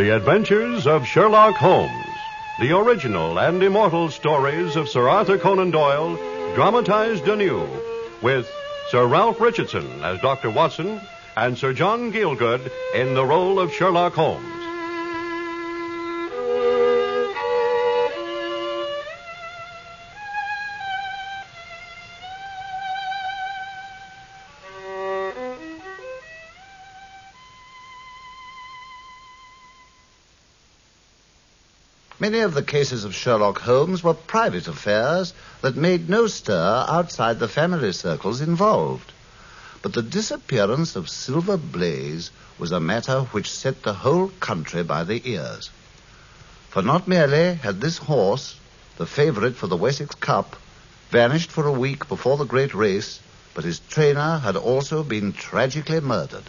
The Adventures of Sherlock Holmes. The original and immortal stories of Sir Arthur Conan Doyle, dramatized anew, with Sir Ralph Richardson as Dr. Watson and Sir John Gielgud in the role of Sherlock Holmes. Many of the cases of Sherlock Holmes were private affairs that made no stir outside the family circles involved. But the disappearance of Silver Blaze was a matter which set the whole country by the ears. For not merely had this horse, the favorite for the Wessex Cup, vanished for a week before the great race, but his trainer had also been tragically murdered.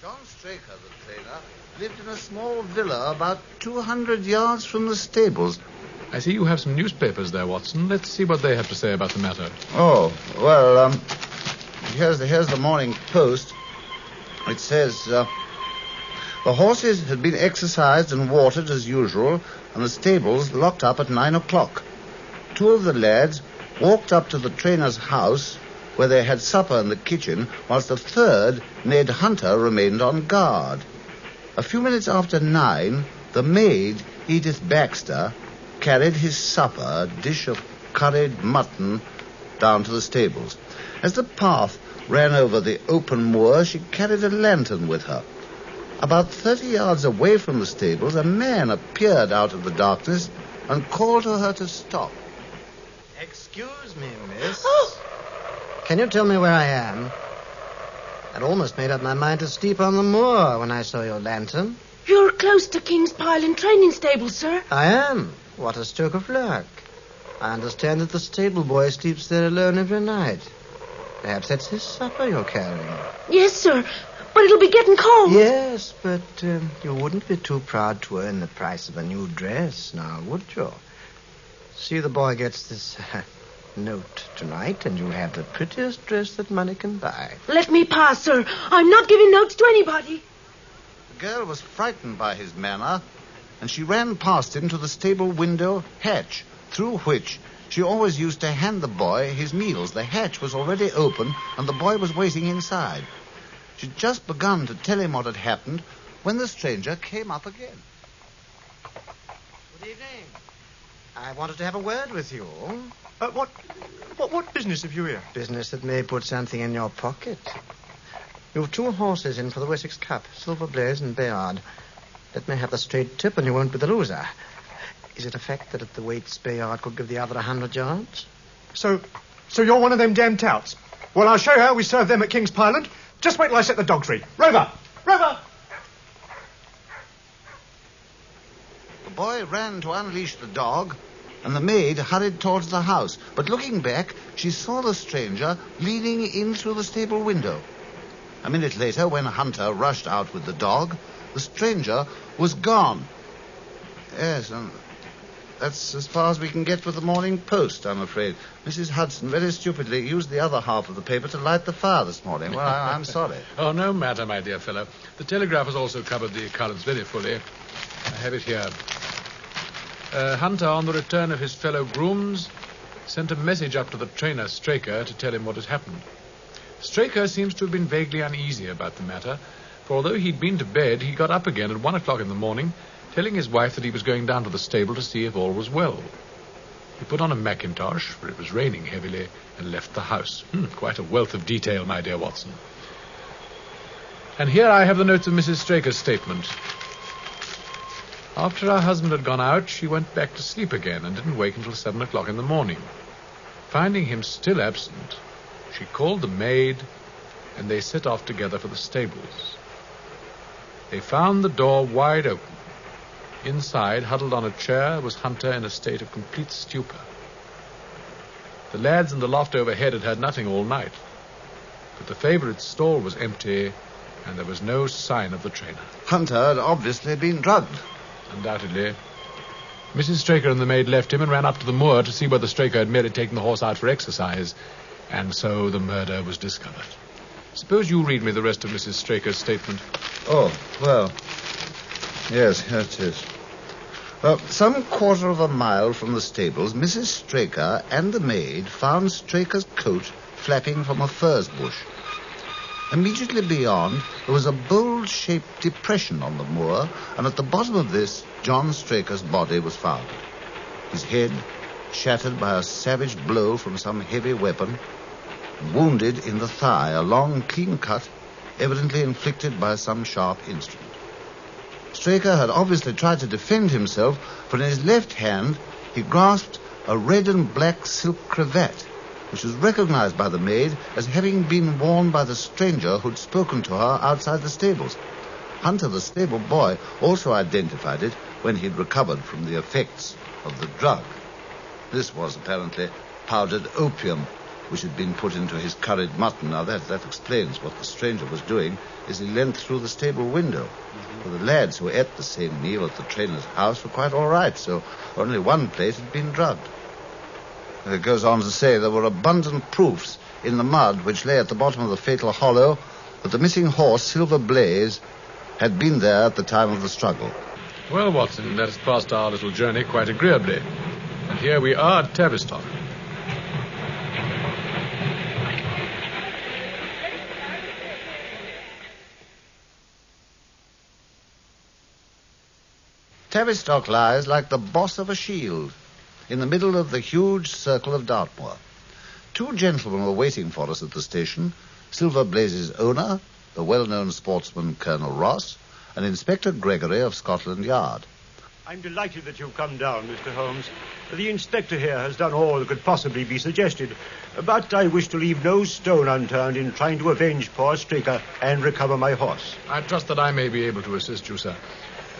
John Straker, the trainer, lived in a small villa about 200 yards from the stables. I see you have some newspapers there, Watson. Let's see what they have to say about the matter. Oh, well, um, here's the, here's the Morning Post. It says, uh, the horses had been exercised and watered as usual, and the stables locked up at nine o'clock. Two of the lads walked up to the trainer's house, where they had supper in the kitchen, whilst the third, Ned Hunter, remained on guard. A few minutes after nine, the maid, Edith Baxter, carried his supper, a dish of curried mutton, down to the stables. As the path ran over the open moor, she carried a lantern with her. About 30 yards away from the stables, a man appeared out of the darkness and called to her to stop. Excuse me, miss. Oh! Can you tell me where I am? I'd almost made up my mind to sleep on the moor when I saw your lantern. You're close to King's Pyland training stable, sir. I am. What a stroke of luck. I understand that the stable boy sleeps there alone every night. Perhaps that's his supper you're carrying. Yes, sir. But it'll be getting cold. Yes, but um, you wouldn't be too proud to earn the price of a new dress, now, would you? See, the boy gets this uh, note tonight, and you'll have the prettiest dress that money can buy. Let me pass, sir. I'm not giving notes to anybody. The girl was frightened by his manner, and she ran past him to the stable window hatch, through which she always used to hand the boy his meals. The hatch was already open, and the boy was waiting inside. She'd just begun to tell him what had happened when the stranger came up again. Good evening. I wanted to have a word with you. Uh, what, what, what business have you here? Business that may put something in your pocket. You've two horses in for the Wessex Cup, Silver Blaze and Bayard. Let me have the straight tip and you won't be the loser. Is it a fact that at the weights Bayard could give the other a hundred yards? So, so you're one of them damn touts. Well, I'll show you how we serve them at King's Pyland. Just wait till I set the dog free. Rover! Rover! The boy ran to unleash the dog, and the maid hurried towards the house. But looking back, she saw the stranger leaning in through the stable window. A minute later, when Hunter rushed out with the dog, the stranger was gone. Yes, and that's as far as we can get with the Morning Post, I'm afraid. Mrs. Hudson very stupidly used the other half of the paper to light the fire this morning. Well, I, I'm sorry. Oh, no matter, my dear fellow. The Telegraph has also covered the occurrence very fully. I have it here. Uh, Hunter, on the return of his fellow grooms, sent a message up to the trainer, Straker, to tell him what had happened. Straker seems to have been vaguely uneasy about the matter, for although he'd been to bed, he got up again at one o'clock in the morning, telling his wife that he was going down to the stable to see if all was well. He put on a mackintosh, for it was raining heavily, and left the house. Hmm, quite a wealth of detail, my dear Watson. And here I have the notes of Mrs. Straker's statement. After her husband had gone out, she went back to sleep again and didn't wake until seven o'clock in the morning. Finding him still absent, she called the maid, and they set off together for the stables. They found the door wide open. Inside, huddled on a chair, was Hunter in a state of complete stupor. The lads in the loft overhead had heard nothing all night, but the favorite's stall was empty, and there was no sign of the trainer. Hunter had obviously been drugged. Undoubtedly. Mrs. Straker and the maid left him and ran up to the moor to see whether Straker had merely taken the horse out for exercise, and so the murder was discovered. Suppose you read me the rest of Mrs. Straker's statement. Oh, well. Yes, here it is. Well, some quarter of a mile from the stables, Mrs. Straker and the maid found Straker's coat flapping from a furze bush. Immediately beyond, there was a bowl-shaped depression on the moor, and at the bottom of this, John Straker's body was found. His head shattered by a savage blow from some heavy weapon, wounded in the thigh, a long, clean cut, evidently inflicted by some sharp instrument. Straker had obviously tried to defend himself, for in his left hand he grasped a red and black silk cravat, which was recognized by the maid as having been worn by the stranger who'd spoken to her outside the stables. Hunter, the stable boy, also identified it when he'd recovered from the effects of the drug. This was apparently powdered opium, which had been put into his curried mutton. Now that, that explains what the stranger was doing as he leant through the stable window. Mm-hmm. For the lads who ate the same meal at the trainer's house were quite all right, so only one plate had been drugged. It goes on to say there were abundant proofs in the mud which lay at the bottom of the fatal hollow that the missing horse, Silver Blaze, had been there at the time of the struggle. Well, Watson, that has passed our little journey quite agreeably. And here we are at Tavistock. Tavistock lies like the boss of a shield in the middle of the huge circle of Dartmoor. Two gentlemen were waiting for us at the station Silver Blaze's owner, the well known sportsman Colonel Ross, and Inspector Gregory of Scotland Yard. I'm delighted that you've come down, Mr. Holmes. The inspector here has done all that could possibly be suggested, but I wish to leave no stone unturned in trying to avenge poor Straker and recover my horse. I trust that I may be able to assist you, sir.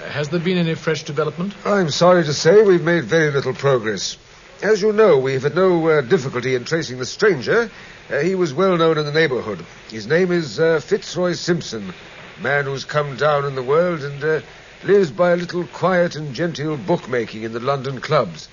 Has there been any fresh development? I'm sorry to say we've made very little progress. As you know, we've had no uh, difficulty in tracing the stranger. Uh, he was well known in the neighborhood. His name is uh, Fitzroy Simpson, man who's come down in the world and uh, lives by a little quiet and genteel bookmaking in the London clubs.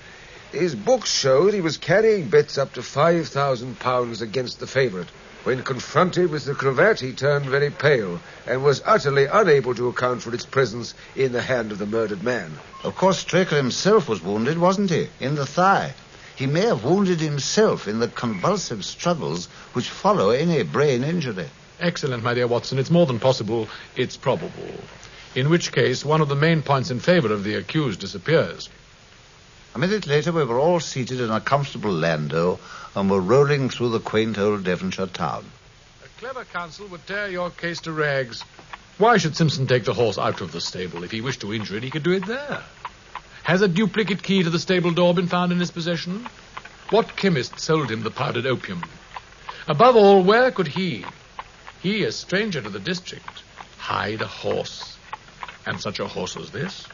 His books show that he was carrying bets up to five thousand pounds against the favourite. When confronted with the cravat, he turned very pale and was utterly unable to account for its presence in the hand of the murdered man. Of course, Straker himself was wounded, wasn't he? In the thigh. He may have wounded himself in the convulsive struggles which follow any brain injury. Excellent, my dear Watson. It's more than possible, it's probable. In which case, one of the main points in favor of the accused disappears. A minute later, we were all seated in a comfortable landau and were rolling through the quaint old Devonshire town. A clever counsel would tear your case to rags. Why should Simpson take the horse out of the stable? If he wished to injure it, he could do it there. Has a duplicate key to the stable door been found in his possession? What chemist sold him the powdered opium? Above all, where could he, he, a stranger to the district, hide a horse? And such a horse as this?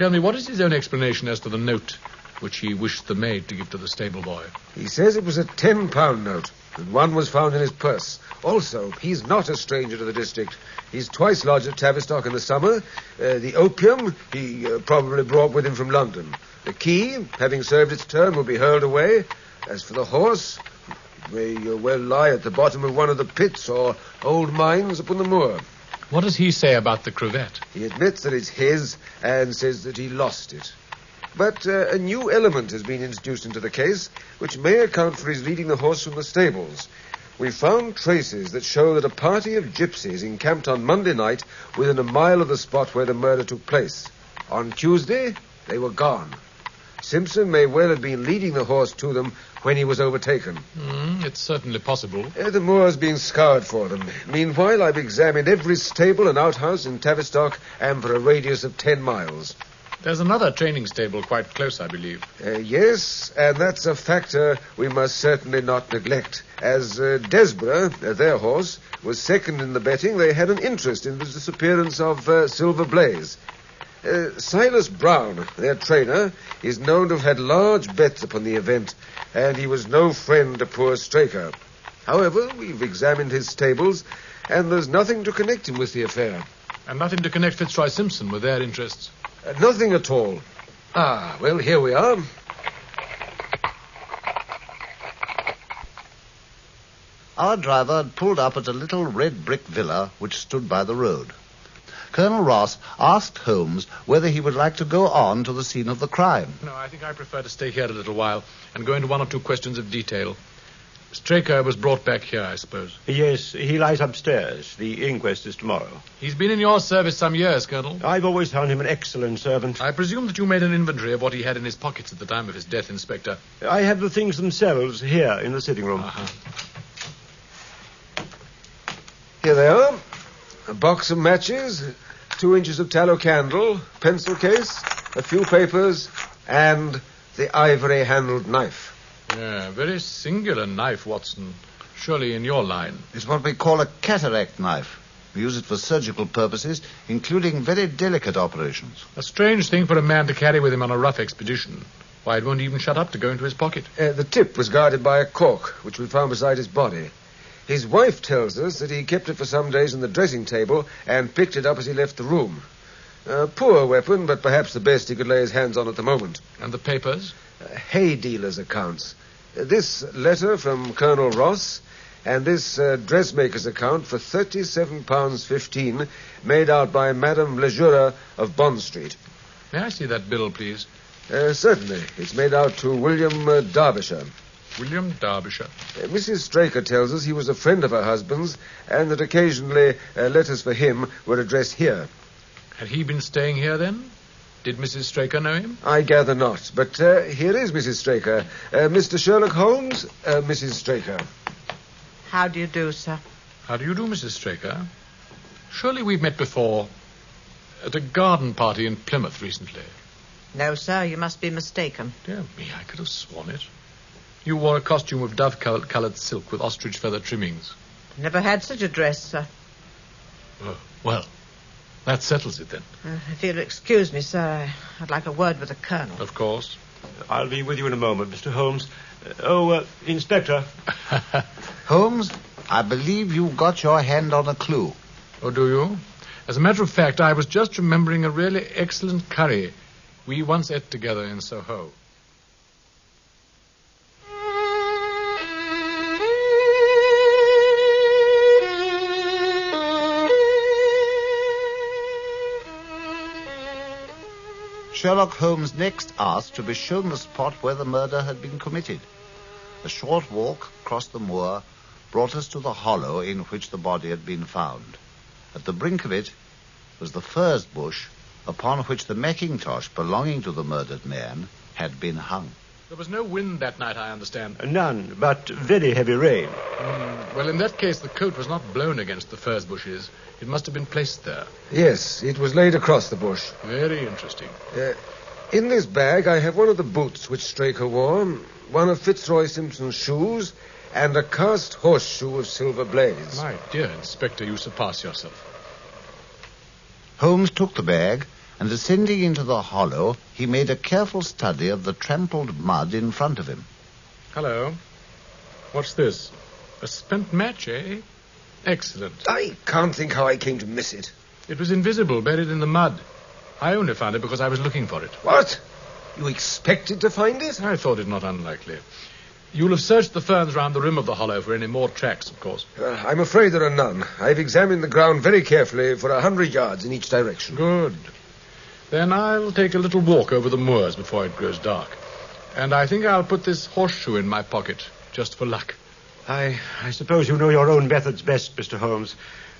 Tell me, what is his own explanation as to the note which he wished the maid to give to the stable boy? He says it was a ten pound note, and one was found in his purse. Also, he's not a stranger to the district. He's twice lodged at Tavistock in the summer. Uh, the opium he uh, probably brought with him from London. The key, having served its term, will be hurled away. As for the horse, it may well lie at the bottom of one of the pits or old mines upon the moor. What does he say about the cravat? He admits that it's his and says that he lost it. But uh, a new element has been introduced into the case, which may account for his leading the horse from the stables. We found traces that show that a party of gypsies encamped on Monday night within a mile of the spot where the murder took place. On Tuesday, they were gone. Simpson may well have been leading the horse to them when he was overtaken. Mm, it's certainly possible. Uh, the moor's being scoured for them. Meanwhile, I've examined every stable and outhouse in Tavistock and for a radius of ten miles. There's another training stable quite close, I believe. Uh, yes, and that's a factor we must certainly not neglect. As uh, Desborough, uh, their horse, was second in the betting, they had an interest in the disappearance of uh, Silver Blaze. Uh, Silas Brown, their trainer, is known to have had large bets upon the event, and he was no friend to poor Straker. However, we've examined his stables, and there's nothing to connect him with the affair. And nothing to connect Fitzroy Simpson with their interests. Uh, nothing at all. Ah, well, here we are. Our driver had pulled up at a little red brick villa which stood by the road. Colonel Ross asked Holmes whether he would like to go on to the scene of the crime. No, I think I prefer to stay here a little while and go into one or two questions of detail. Straker was brought back here, I suppose. Yes, he lies upstairs. The inquest is tomorrow. He's been in your service some years, Colonel. I've always found him an excellent servant. I presume that you made an inventory of what he had in his pockets at the time of his death, Inspector. I have the things themselves here in the sitting room. Uh-huh. Here they are. A box of matches, two inches of tallow candle, pencil case, a few papers, and the ivory handled knife. Yeah, a very singular knife, Watson. Surely in your line. It's what we call a cataract knife. We use it for surgical purposes, including very delicate operations. A strange thing for a man to carry with him on a rough expedition. Why, it won't even shut up to go into his pocket. Uh, the tip was guarded by a cork, which we found beside his body. His wife tells us that he kept it for some days on the dressing table and picked it up as he left the room. A poor weapon, but perhaps the best he could lay his hands on at the moment. And the papers? Uh, hay dealer's accounts. Uh, this letter from Colonel Ross and this uh, dressmaker's account for thirty-seven pounds fifteen, made out by Madame Lesurier of Bond Street. May I see that bill, please? Uh, certainly. It's made out to William uh, Derbyshire. William Derbyshire. Uh, Mrs. Straker tells us he was a friend of her husband's and that occasionally uh, letters for him were addressed here. Had he been staying here then? Did Mrs. Straker know him? I gather not. But uh, here is Mrs. Straker. Uh, Mr. Sherlock Holmes, uh, Mrs. Straker. How do you do, sir? How do you do, Mrs. Straker? Surely we've met before at a garden party in Plymouth recently. No, sir, you must be mistaken. Dear me, I could have sworn it. You wore a costume of dove-coloured silk with ostrich feather trimmings. Never had such a dress, sir. Oh, well, that settles it then. Uh, if you'll excuse me, sir, I'd like a word with the colonel. Of course. I'll be with you in a moment, Mr. Holmes. Uh, oh, uh, Inspector. Holmes, I believe you've got your hand on a clue. Oh, do you? As a matter of fact, I was just remembering a really excellent curry we once ate together in Soho. Sherlock Holmes next asked to be shown the spot where the murder had been committed. A short walk across the moor brought us to the hollow in which the body had been found. At the brink of it was the furze bush upon which the Mackintosh belonging to the murdered man had been hung. There was no wind that night, I understand. None, but very heavy rain. Mm, well, in that case, the coat was not blown against the furze bushes. It must have been placed there. Yes, it was laid across the bush. Very interesting. Uh, in this bag, I have one of the boots which Straker wore, one of Fitzroy Simpson's shoes, and a cast horseshoe of Silver Blaze. My dear Inspector, you surpass yourself. Holmes took the bag, and descending into the hollow, he made a careful study of the trampled mud in front of him. Hello. What's this? A spent match, eh? Excellent. I can't think how I came to miss it. It was invisible, buried in the mud. I only found it because I was looking for it. What? You expected to find it? I thought it not unlikely. You'll have searched the ferns round the rim of the hollow for any more tracks, of course. Uh, I'm afraid there are none. I've examined the ground very carefully for a hundred yards in each direction. Good. Then I'll take a little walk over the moors before it grows dark. And I think I'll put this horseshoe in my pocket, just for luck. I, I suppose you know your own methods best, Mr. Holmes.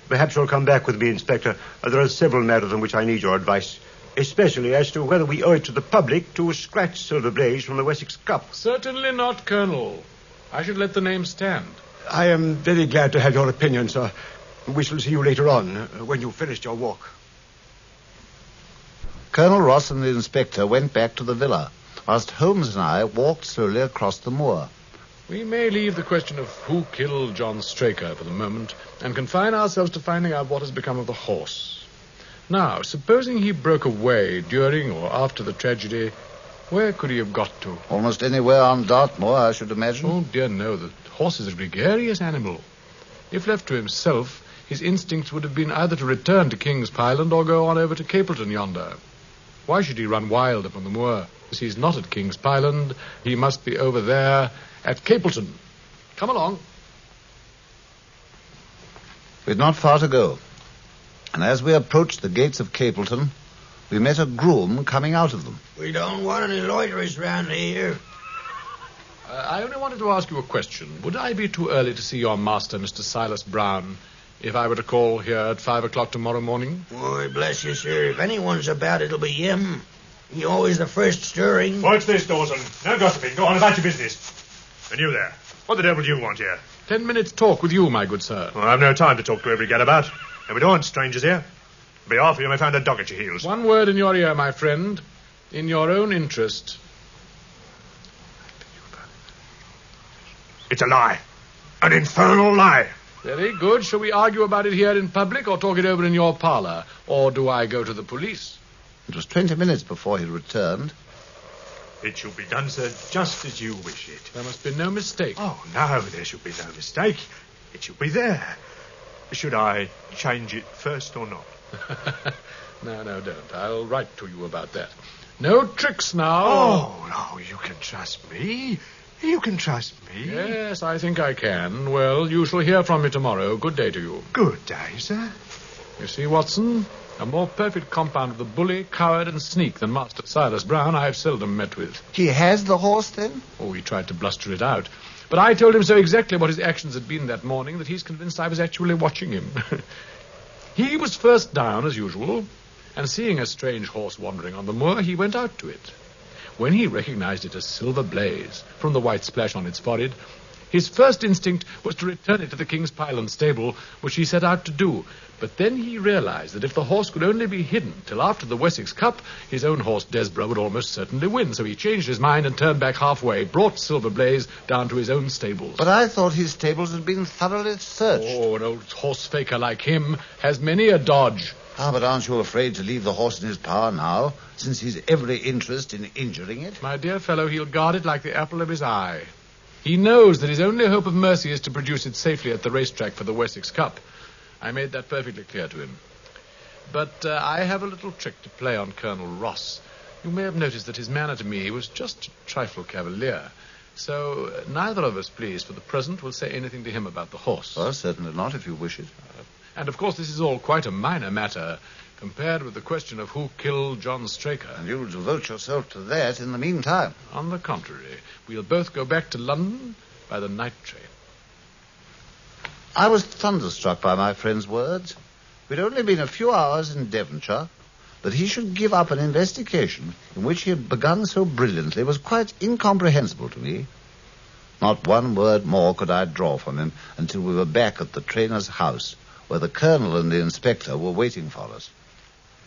Perhaps you'll come back with me, Inspector. There are several matters on which I need your advice, especially as to whether we owe it to the public to scratch Silver Blaze from the Wessex Cup. Certainly not, Colonel. I should let the name stand. I am very glad to have your opinion, sir. We shall see you later on, uh, when you've finished your walk. Colonel Ross and the inspector went back to the villa, whilst Holmes and I walked slowly across the moor. We may leave the question of who killed John Straker for the moment and confine ourselves to finding out what has become of the horse. Now, supposing he broke away during or after the tragedy, where could he have got to? Almost anywhere on Dartmoor, I should imagine. Oh, dear no. The horse is a gregarious animal. If left to himself, his instincts would have been either to return to King's Pyland or go on over to Capleton yonder. Why should he run wild upon the moor? As he's not at King's Pyland, he must be over there at Capleton. Come along. We'd not far to go. And as we approached the gates of Capleton, we met a groom coming out of them. We don't want any loiterers round here. Uh, I only wanted to ask you a question. Would I be too early to see your master, Mr. Silas Brown, if I were to call here at five o'clock tomorrow morning? Why, bless you, sir. If anyone's about, it'll be him. He always the first stirring. What's this, Dawson? No gossiping. Go on about your business. And you there. What the devil do you want here? Ten minutes' talk with you, my good sir. Well, I've no time to talk to every gadabout. And we don't want strangers here. Be off, or you may find a dog at your heels. One word in your ear, my friend. In your own interest. It's a lie. An infernal lie. Very good. Shall we argue about it here in public or talk it over in your parlor? Or do I go to the police? It was twenty minutes before he returned. It shall be done, sir, just as you wish it. There must be no mistake. Oh, no, there shall be no mistake. It shall be there. Should I change it first or not? no, no, don't. I'll write to you about that. No tricks now. Oh, no, you can trust me. You can trust me. Yes, I think I can. Well, you shall hear from me tomorrow. Good day to you. Good day, sir. You see, Watson, a more perfect compound of the bully, coward, and sneak than Master Silas Brown I've seldom met with. He has the horse, then? Oh, he tried to bluster it out. But I told him so exactly what his actions had been that morning that he's convinced I was actually watching him. he was first down, as usual, and seeing a strange horse wandering on the moor, he went out to it. When he recognized it as Silver Blaze, from the white splash on its forehead, his first instinct was to return it to the King's Pyland stable, which he set out to do. But then he realized that if the horse could only be hidden till after the Wessex Cup, his own horse Desborough would almost certainly win. So he changed his mind and turned back halfway, brought Silver Blaze down to his own stables. But I thought his stables had been thoroughly searched. Oh, an old horse faker like him has many a dodge. Ah, but aren't you afraid to leave the horse in his power now, since he's every interest in injuring it? My dear fellow, he'll guard it like the apple of his eye. He knows that his only hope of mercy is to produce it safely at the racetrack for the Wessex Cup. I made that perfectly clear to him. But uh, I have a little trick to play on Colonel Ross. You may have noticed that his manner to me was just a trifle cavalier. So uh, neither of us, please, for the present, will say anything to him about the horse. Well, certainly not, if you wish it. Uh, and of course, this is all quite a minor matter compared with the question of who killed John Straker. And you'll devote yourself to that in the meantime. On the contrary, we'll both go back to London by the night train. I was thunderstruck by my friend's words. We'd only been a few hours in Devonshire. That he should give up an investigation in which he had begun so brilliantly was quite incomprehensible to me. Not one word more could I draw from him until we were back at the trainer's house, where the colonel and the inspector were waiting for us.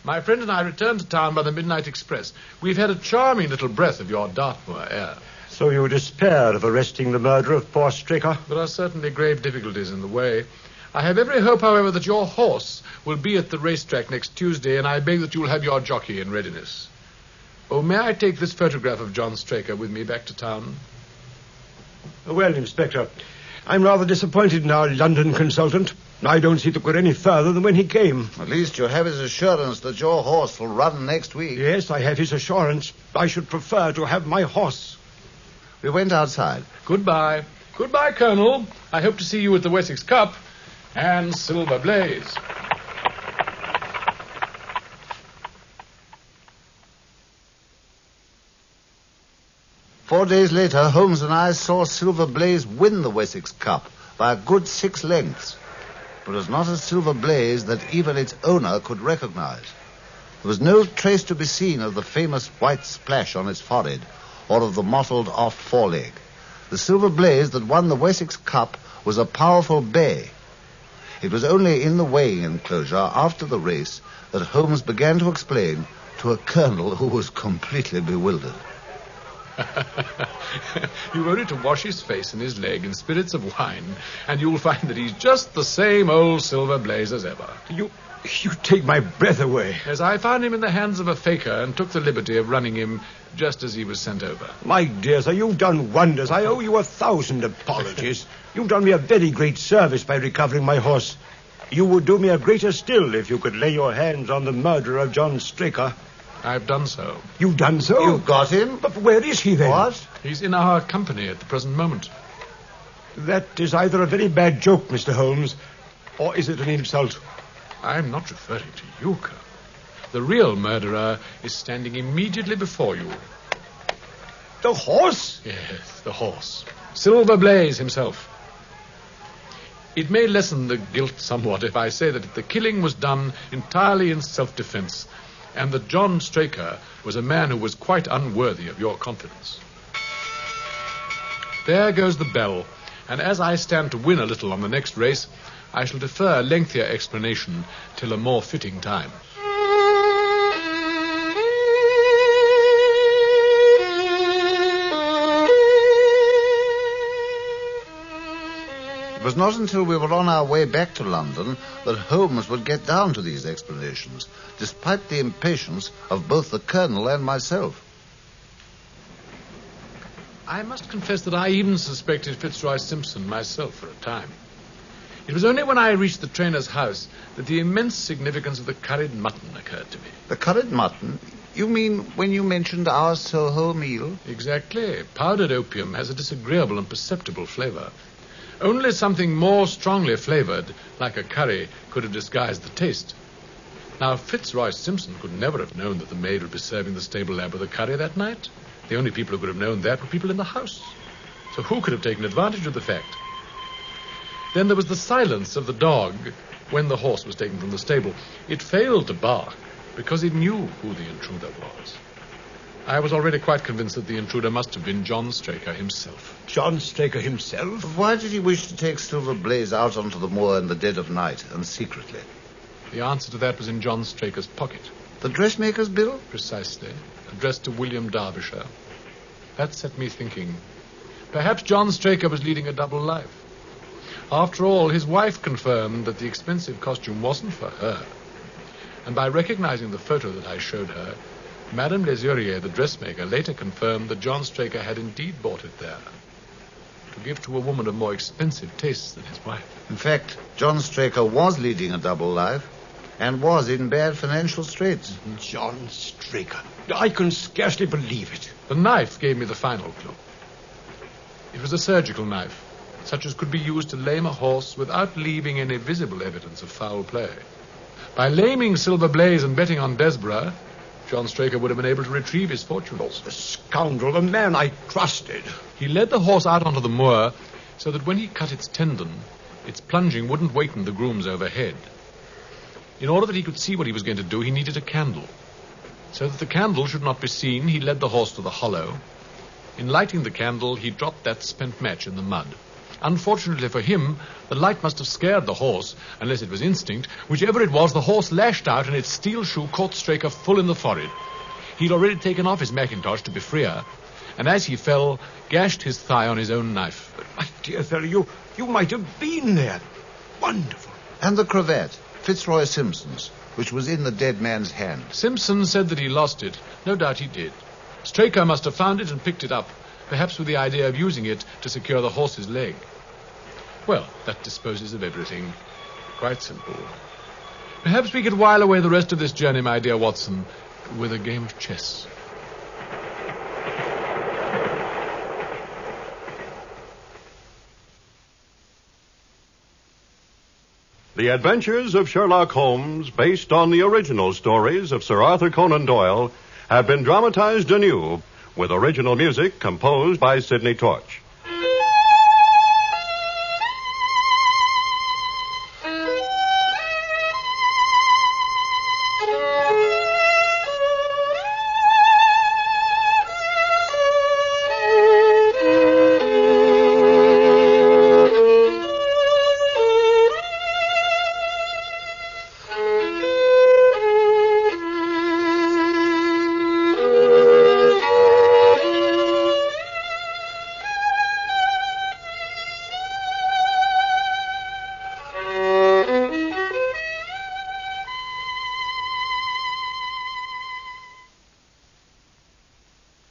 My friend and I returned to town by the midnight express. We've had a charming little breath of your Dartmoor air. So you despair of arresting the murderer of poor Straker? There are certainly grave difficulties in the way. I have every hope, however, that your horse will be at the racetrack next Tuesday, and I beg that you'll have your jockey in readiness. Oh, may I take this photograph of John Straker with me back to town? Well, Inspector, I'm rather disappointed in our London consultant. I don't see that we're any further than when he came. At least you have his assurance that your horse will run next week. Yes, I have his assurance. I should prefer to have my horse. We went outside. Goodbye. Goodbye, Colonel. I hope to see you at the Wessex Cup and Silver Blaze. Four days later, Holmes and I saw Silver Blaze win the Wessex Cup by a good six lengths. But it was not a Silver Blaze that even its owner could recognize. There was no trace to be seen of the famous white splash on its forehead or of the mottled off foreleg. The Silver Blaze that won the Wessex Cup was a powerful bay. It was only in the weighing enclosure after the race that Holmes began to explain to a colonel who was completely bewildered. You've only to wash his face and his leg in spirits of wine, and you'll find that he's just the same old Silver Blaze as ever. You, you take my breath away. As I found him in the hands of a faker and took the liberty of running him just as he was sent over. My dear sir, you've done wonders. I owe you a thousand apologies. you've done me a very great service by recovering my horse. You would do me a greater still if you could lay your hands on the murderer of John Straker. I've done so. You've done so? You've got him? But where is he then? What? He's in our company at the present moment. That is either a very bad joke, Mr. Holmes, or is it an insult? I'm not referring to you, Colonel. The real murderer is standing immediately before you. The horse? Yes, the horse. Silver Blaze himself. It may lessen the guilt somewhat if I say that the killing was done entirely in self defense, and that John Straker was a man who was quite unworthy of your confidence. There goes the bell, and as I stand to win a little on the next race, I shall defer a lengthier explanation till a more fitting time. Was not until we were on our way back to London that Holmes would get down to these explanations, despite the impatience of both the Colonel and myself. I must confess that I even suspected Fitzroy Simpson myself for a time. It was only when I reached the trainer's house that the immense significance of the curried mutton occurred to me. The curried mutton? You mean when you mentioned our Soho meal? Exactly. Powdered opium has a disagreeable and perceptible flavor. Only something more strongly flavored, like a curry, could have disguised the taste. Now, Fitzroy Simpson could never have known that the maid would be serving the stable lamb with a curry that night. The only people who could have known that were people in the house. So who could have taken advantage of the fact? Then there was the silence of the dog when the horse was taken from the stable. It failed to bark because it knew who the intruder was. I was already quite convinced that the intruder must have been John Straker himself. John Straker himself? Why did he wish to take Silver Blaze out onto the moor in the dead of night and secretly? The answer to that was in John Straker's pocket. The dressmaker's bill? Precisely. Addressed to William Derbyshire. That set me thinking. Perhaps John Straker was leading a double life. After all, his wife confirmed that the expensive costume wasn't for her. And by recognizing the photo that I showed her, Madame Lesurier, the dressmaker, later confirmed that John Straker had indeed bought it there to give to a woman of more expensive tastes than his wife. In fact, John Straker was leading a double life and was in bad financial straits. Mm-hmm. John Straker. I can scarcely believe it. The knife gave me the final clue. It was a surgical knife, such as could be used to lame a horse without leaving any visible evidence of foul play. By laming Silver Blaze and betting on Desborough, John Straker would have been able to retrieve his fortunes. The scoundrel, the man I trusted. He led the horse out onto the moor so that when he cut its tendon, its plunging wouldn't waken the grooms overhead. In order that he could see what he was going to do, he needed a candle. So that the candle should not be seen, he led the horse to the hollow. In lighting the candle, he dropped that spent match in the mud. Unfortunately for him, the light must have scared the horse, unless it was instinct. Whichever it was, the horse lashed out and its steel shoe caught Straker full in the forehead. He'd already taken off his mackintosh to be freer, and as he fell, gashed his thigh on his own knife. But My dear fellow, you, you might have been there. Wonderful. And the cravat, Fitzroy Simpson's, which was in the dead man's hand. Simpson said that he lost it. No doubt he did. Straker must have found it and picked it up, perhaps with the idea of using it to secure the horse's leg. Well, that disposes of everything. Quite simple. Perhaps we could while away the rest of this journey, my dear Watson, with a game of chess. The Adventures of Sherlock Holmes, based on the original stories of Sir Arthur Conan Doyle, have been dramatized anew with original music composed by Sidney Torch.